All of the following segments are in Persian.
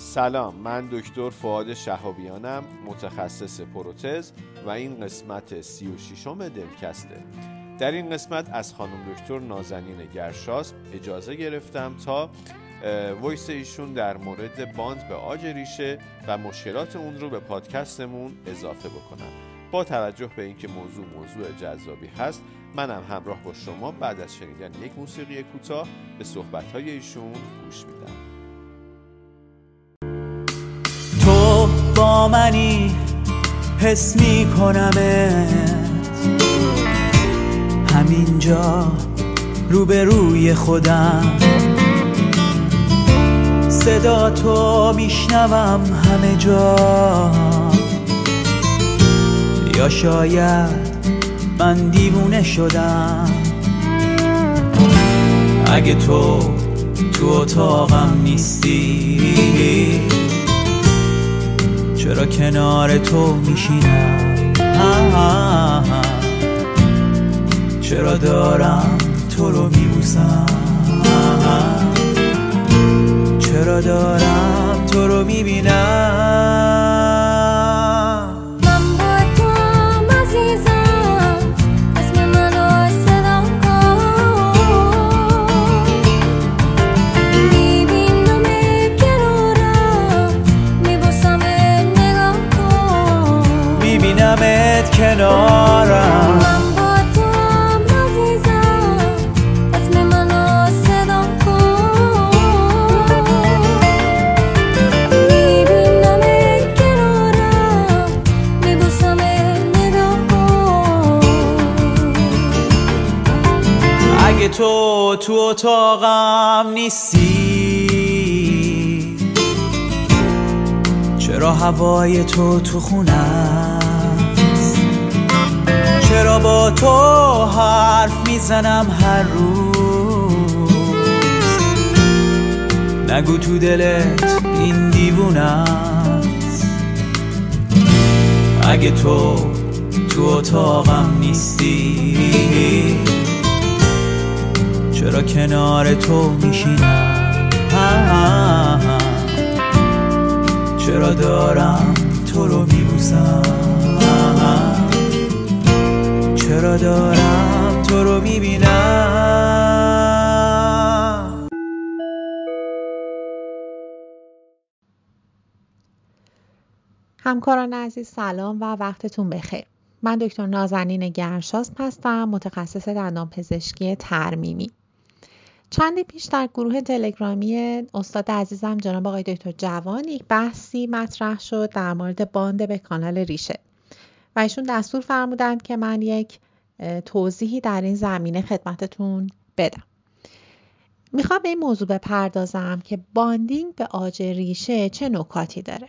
سلام من دکتر فعاد شهابیانم متخصص پروتز و این قسمت سی و شیشم دلکسته. در این قسمت از خانم دکتر نازنین گرشاس اجازه گرفتم تا ویس ایشون در مورد باند به آج ریشه و مشکلات اون رو به پادکستمون اضافه بکنم. با توجه به اینکه موضوع موضوع جذابی هست منم همراه با شما بعد از شنیدن یک موسیقی کوتاه به صحبتهای ایشون گوش میدم. منی حس میکنمت همینجا روبروی خودم. صدا تو میشنوم همه جا. یا شاید من دیوونه شدم. اگه تو تو اتاقم نیستی چرا کنار تو میشینم؟ چرا دارم تو رو میبوسم؟ چرا دارم تو رو می‌بینم؟ اتاقم نیستی؟ چرا هوای تو تو است؟ چرا با تو حرف می‌زنم هر روز؟ نگو تو دلت این دیوونه است. اگه تو تو اتاقم نیستی چرا کنار تو میشینم؟ چرا دارم تو رو میبوسم؟ چرا دارم تو رو می‌بینم؟ همکاران عزیز سلام و وقتتون بخیر. من دکتر نازنین گرشاس هستم متخصص دندان پزشکی ترمیمی. چندی پیش در گروه تلگرامی استاد عزیزم جناب آقای دکتر جوان یک بحثی مطرح شد در مورد bond به کانال ریشه و ایشون دستور فرمودند که من یک توضیحی در این زمینه خدمتتون بدم. می‌خوام به این موضوع بپردازم که bonding به عاج ریشه چه نکاتی داره.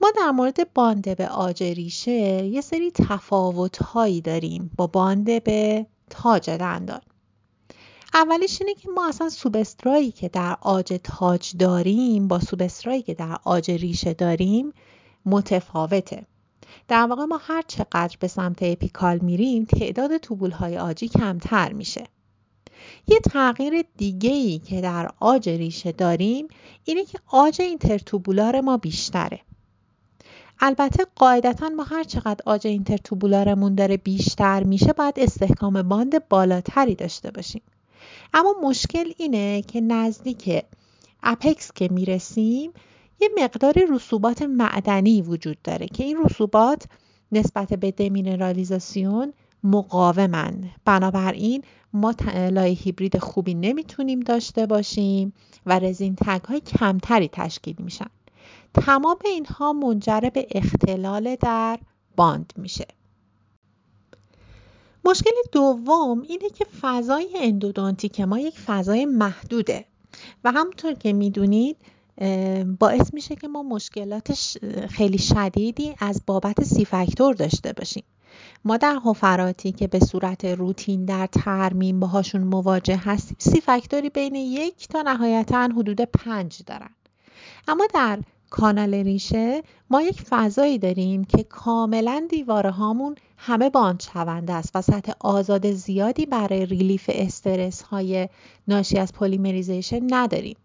ما در مورد bond به عاج ریشه یه سری تفاوت هایی داریم با bond به تاج دندان. اولیش اینه که ما اصلا سوبسترایی که در عاج تاج داریم با سوبسترایی که در عاج ریشه داریم متفاوته. در واقع ما هر چقدر به سمت apical میریم تعداد tubule های عاجی کمتر میشه. یه تغییر دیگه ای که در عاج ریشه داریم اینه که آج اینترتوبولار ما بیشتره. البته قاعدتا ما هر چقدر آج اینترتوبولارمون داره بیشتر میشه باید استحکام باند بالاتری داشته باشیم. اما مشکل اینه که نزدیک اپکس که می‌رسیم یه مقدار رسوبات معدنی وجود داره که این رسوبات نسبت به دمینرالیزاسیون مقاومن. بنابراین ما لایه هیبرید خوبی نمی‌تونیم داشته باشیم و رزین تگ های کمتری تشکیل میشن. تمام اینها منجر به اختلال در باند میشه. مشکل دوم اینه که فضای اندودونتیک ما یک فضای محدوده. و همونطور که می‌دونید باعث میشه که ما مشکلات خیلی شدیدی از بابت سی فاکتور داشته باشیم. ما در حفراتی که به صورت روتین در ترمیم باهاشون مواجه هستیم C-factor ی بین یک تا نهایتا حدود پنج دارن. اما در کانال ریشه ما یک فضایی داریم که کاملا دیواره هامون همه bond شونده است و سطح آزاد زیادی برای relief استرس های ناشی از polymerization نداریم.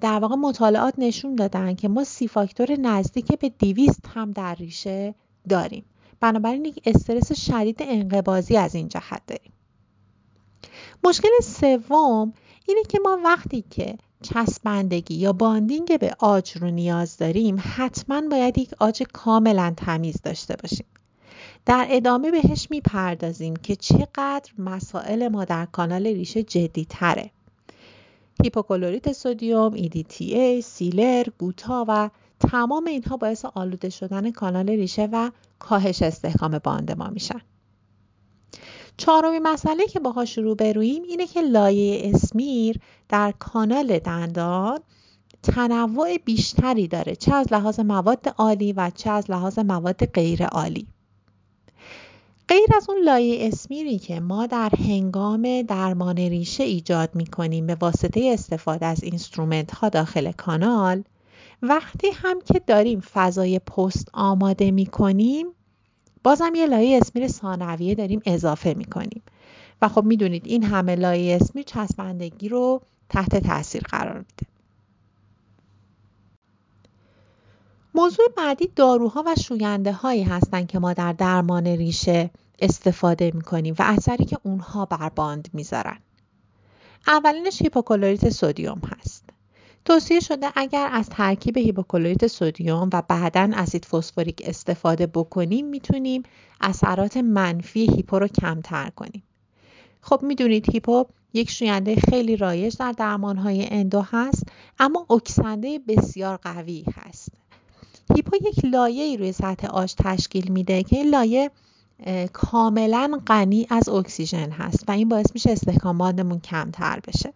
در واقع مطالعات نشون دادن که ما C-factor نزدیک به دیویست هم در ریشه داریم. بنابراین یک استرس شدید انقباضی از این جهت داریم. مشکل سوم اینه که ما وقتی که چسبندگی یا bonding به عاج رو نیاز داریم حتما باید یک عاج کاملا تمیز داشته باشیم. در ادامه بهش می‌پردازیم که چقدر مسائل ما در کانال ریشه جدی تره هیپوکلوریت سودیوم، EDTA، sealer، gutta و تمام اینها باعث آلوده شدن کانال ریشه و کاهش استحکام bond ما میشن. چهارمین مسئله که باهاش روبرویم اینه که لایه smear در کانال دندان تنوع بیشتری داره چه از لحاظ مواد آلی و چه از لحاظ مواد غیر آلی غیر از اون لایه smear ی که ما در هنگام درمان ریشه ایجاد می کنیم به واسطه استفاده از instrument ها داخل کانال وقتی هم که داریم فضای پست آماده می کنیم بازم یه لایه اسمیر ثانویه داریم اضافه می کنیم و خب می‌دونید این همه لایه اسمیر چسبندگی رو تحت تاثیر قرار میده. موضوع بعدی داروها و شوینده هایی هستند که ما در درمان ریشه استفاده می کنیم و اثری که اونها بر باند می‌ذارن. اولینش هیپوکلوریت سودیوم هست. توصیه شده اگر از ترکیب هیپوکلوریت سودیوم و بعدا اسید فسفوریک استفاده بکنیم می‌تونیم اثرات منفی هیپو رو کمتر کنیم. خب می‌دونید هیپو یک شوینده خیلی رایج در درمانهای endo هست اما اکسنده بسیار قوی هست. هیپو یک لایه روی سطح عاج تشکیل میده که این لایه کاملا غنی از اکسیژن هست و این باعث میشه استحکام bond مون کمتر بشه.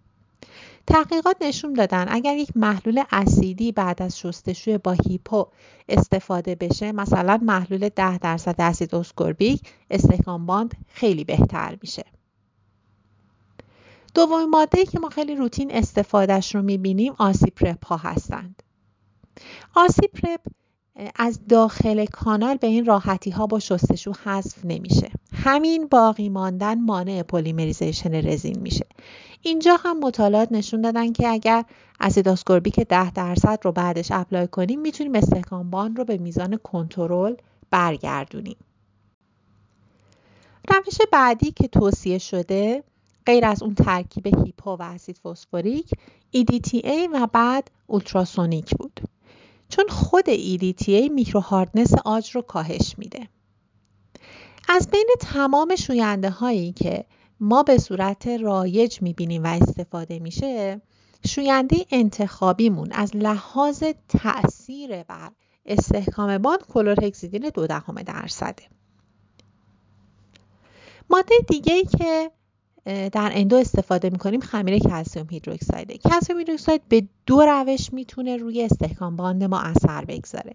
تحقیقات نشون دادن اگر یک محلول اسیدی بعد از شستشوی با هیپو استفاده بشه مثلا محلول 10 درصد اسید اسکوربیک استحکام bond خیلی بهتر میشه. دومین ماده که ما خیلی روتین استفادهش رو می‌بینیم RC-Prep ها هستند. RC-Prep از داخل کانال به این راحتی ها با شستشو حذف نمیشه. همین باقی ماندن مانع polymerization رزین میشه. اینجا هم مطالعات نشون دادن که اگر اسید اسکوربیک 10 درصد رو بعدش apply کنیم می‌تونیم استحکام bond رو به میزان کنترل برگردونیم. روش بعدی که توصیه شده غیر از اون ترکیب هیپو و اسید فسفوریک EDTA و بعد اولتراسونیک بود. چون خود EDTA میکرو هاردنس آج رو کاهش میده. از بین تمام شوینده هایی که ما به صورت رایج می‌بینیم و استفاده میشه شوینده انتخابیمون از لحاظ تاثیر بر استحکام باند کلورهکسیدین دو دهم درصده ماده دیگه ای که در endo استفاده می‌کنیم خمیر calcium hydroxide ه calcium hydroxide به دو روش می‌تونه روی استحکام bond ما اثر بگذاره.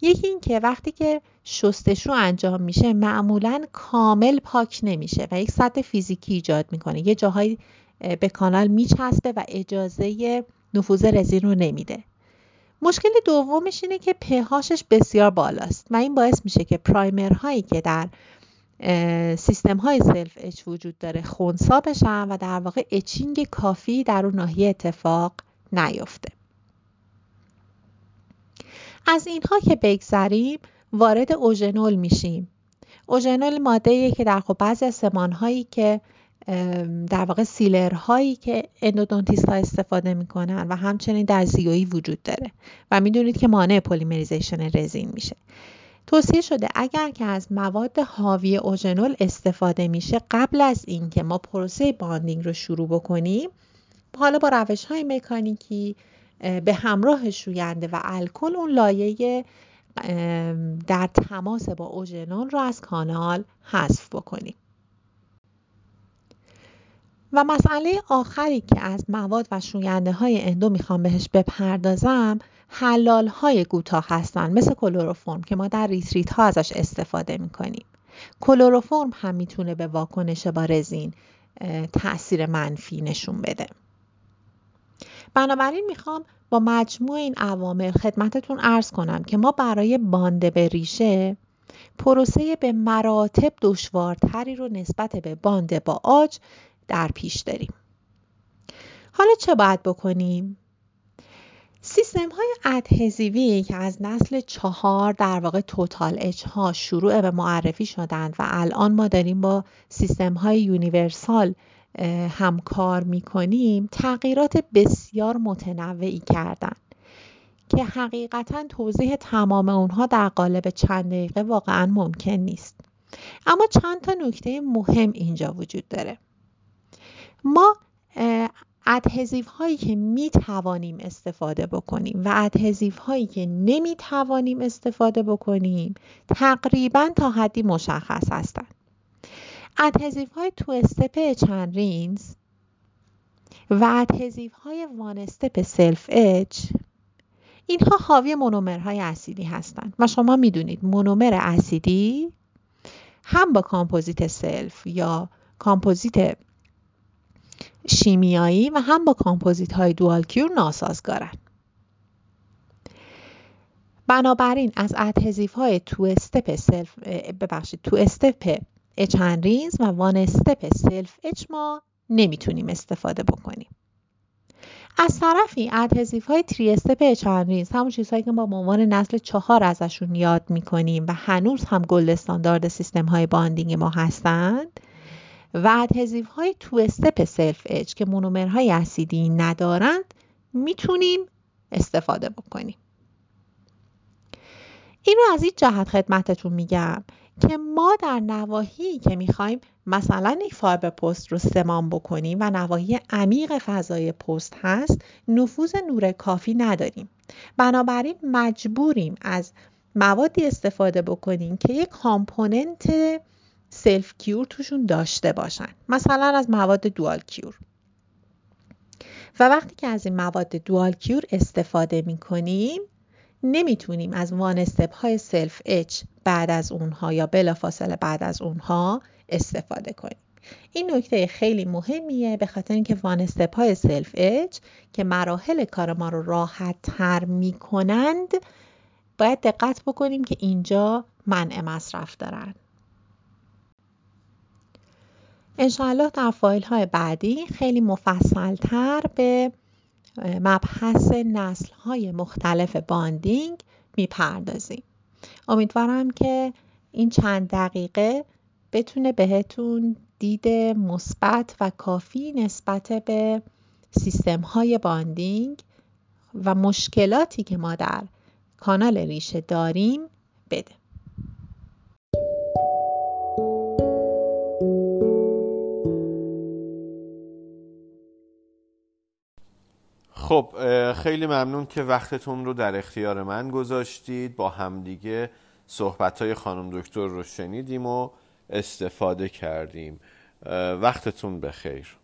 یکی این که وقتی که شستشو انجام میشه معمولا کامل پاک نمیشه و یک سطح فیزیکی ایجاد می‌کنه. یه جاهایی به کانال میچسبه و اجازه نفوذ رزین رو نمیده. مشکل دومش اینه که pH ش بسیار بالاست و این باعث میشه که primer هایی که در سیستم های self-etch وجود داره خونسا بشن و در واقع etching کافی در اون ناحیه اتفاق نیفته. از اینها که بگذریم وارد اوژنول میشیم. اوژنول ماده که در خب بعضی از سمان هایی که در واقع sealer هایی که endodontist ها استفاده می‌کنن و همچنین در ZOE وجود داره و می‌دونید که مانع polymerization رزین میشه. توصیه شده اگر که از مواد حاوی اوژنول استفاده میشه قبل از اینکه ما پروسه باندینگ رو شروع بکنیم حالا با روش های مکانیکی به همراه شوینده و الکل اون لایه در تماس با اوژنول رو از کانال حذف بکنیم. و مسئله آخری که از مواد و شوینده های اندو می‌خوام بهش بپردازم حلال های کوتاه هستن مثل کلوروفرم که ما در ریتریت ها ازش استفاده می‌کنیم. کلوروفرم هم می‌تونه به واکنش با رزین تاثیر منفی نشون بده. بنابراین می‌خوام با مجموع این عوامل خدمتتون ارز کنم که ما برای بانده به ریشه پروسه به مراتب دشوارتری رو نسبت به بانده با آج در پیش داریم. حالا چه باید بکنیم؟ سیستم های ادهزیوی که از نسل چهار در واقع توتال اچ ها شروع به معرفی شدند و الان ما داریم با سیستم های یونیورسال همکار می کنیم تغییرات بسیار متنوعی کردند که حقیقتا توضیح تمام اونها در قالب چند دقیقه واقعا ممکن نیست. اما چند تا نکته مهم اینجا وجود داره. ما adhesive هایی که می توانیم استفاده بکنیم و adhesive هایی که نمی توانیم استفاده بکنیم تقریبا تا حدی مشخص هستند adhesive های two-step etch and rinse و adhesive های one-step self-etch اینها حاوی مونومرهای اسیدی هستند و شما می‌دونید مونومر اسیدی هم با کامپوزیت self یا کامپوزیت شیمیایی و هم با کامپوزیت های dual-cure ناسازگارن بنابراین از adhesive های two-step self ببخشید two-step etch و one-step self-etch ما نمی‌تونیم استفاده بکنیم. از طرفی adhesive های three-step etch همون چیزهایی که ما به عنوان نسل چهار ازشون یاد می‌کنیم و هنوز هم gold standard سیستم های bonding ما هستند و adhesive های two step self etch که مونومرهای اسیدی ندارند می‌تونیم استفاده بکنیم. این رو از این جهت خدمتتون میگم که ما در نواحی که می‌خوایم مثلا یک fiber post رو سمان بکنیم و نواحی عمیق فضای پست هست نفوذ نور کافی نداریم. بنابراین مجبوریم از موادی استفاده بکنیم که یک component self cure توشون داشته باشن. مثلا از مواد dual cure و وقتی که از این مواد dual cure استفاده می کنیم نمی‌تونیم از one step های self etch بعد از اونها یا بلافاصله بعد از اونها استفاده کنیم. این نکته خیلی مهمیه به خاطر اینکه one step های self etch که مراحل کار ما رو راحت تر می کنند باید دقت بکنیم که اینجا منع مصرف دارن. انشاءالله در فایل های بعدی خیلی مفصلتر به مبحث نسل های مختلف bonding می‌پردازیم. امیدوارم که این چند دقیقه بتونه بهتون دید مثبت و کافی نسبت به سیستم های bonding و مشکلاتی که ما در کانال ریشه داریم بده. خب خیلی ممنون که وقتتون رو در اختیار من گذاشتید. با همدیگه صحبت های خانم دکتر رو شنیدیم و استفاده کردیم. وقتتون بخیر.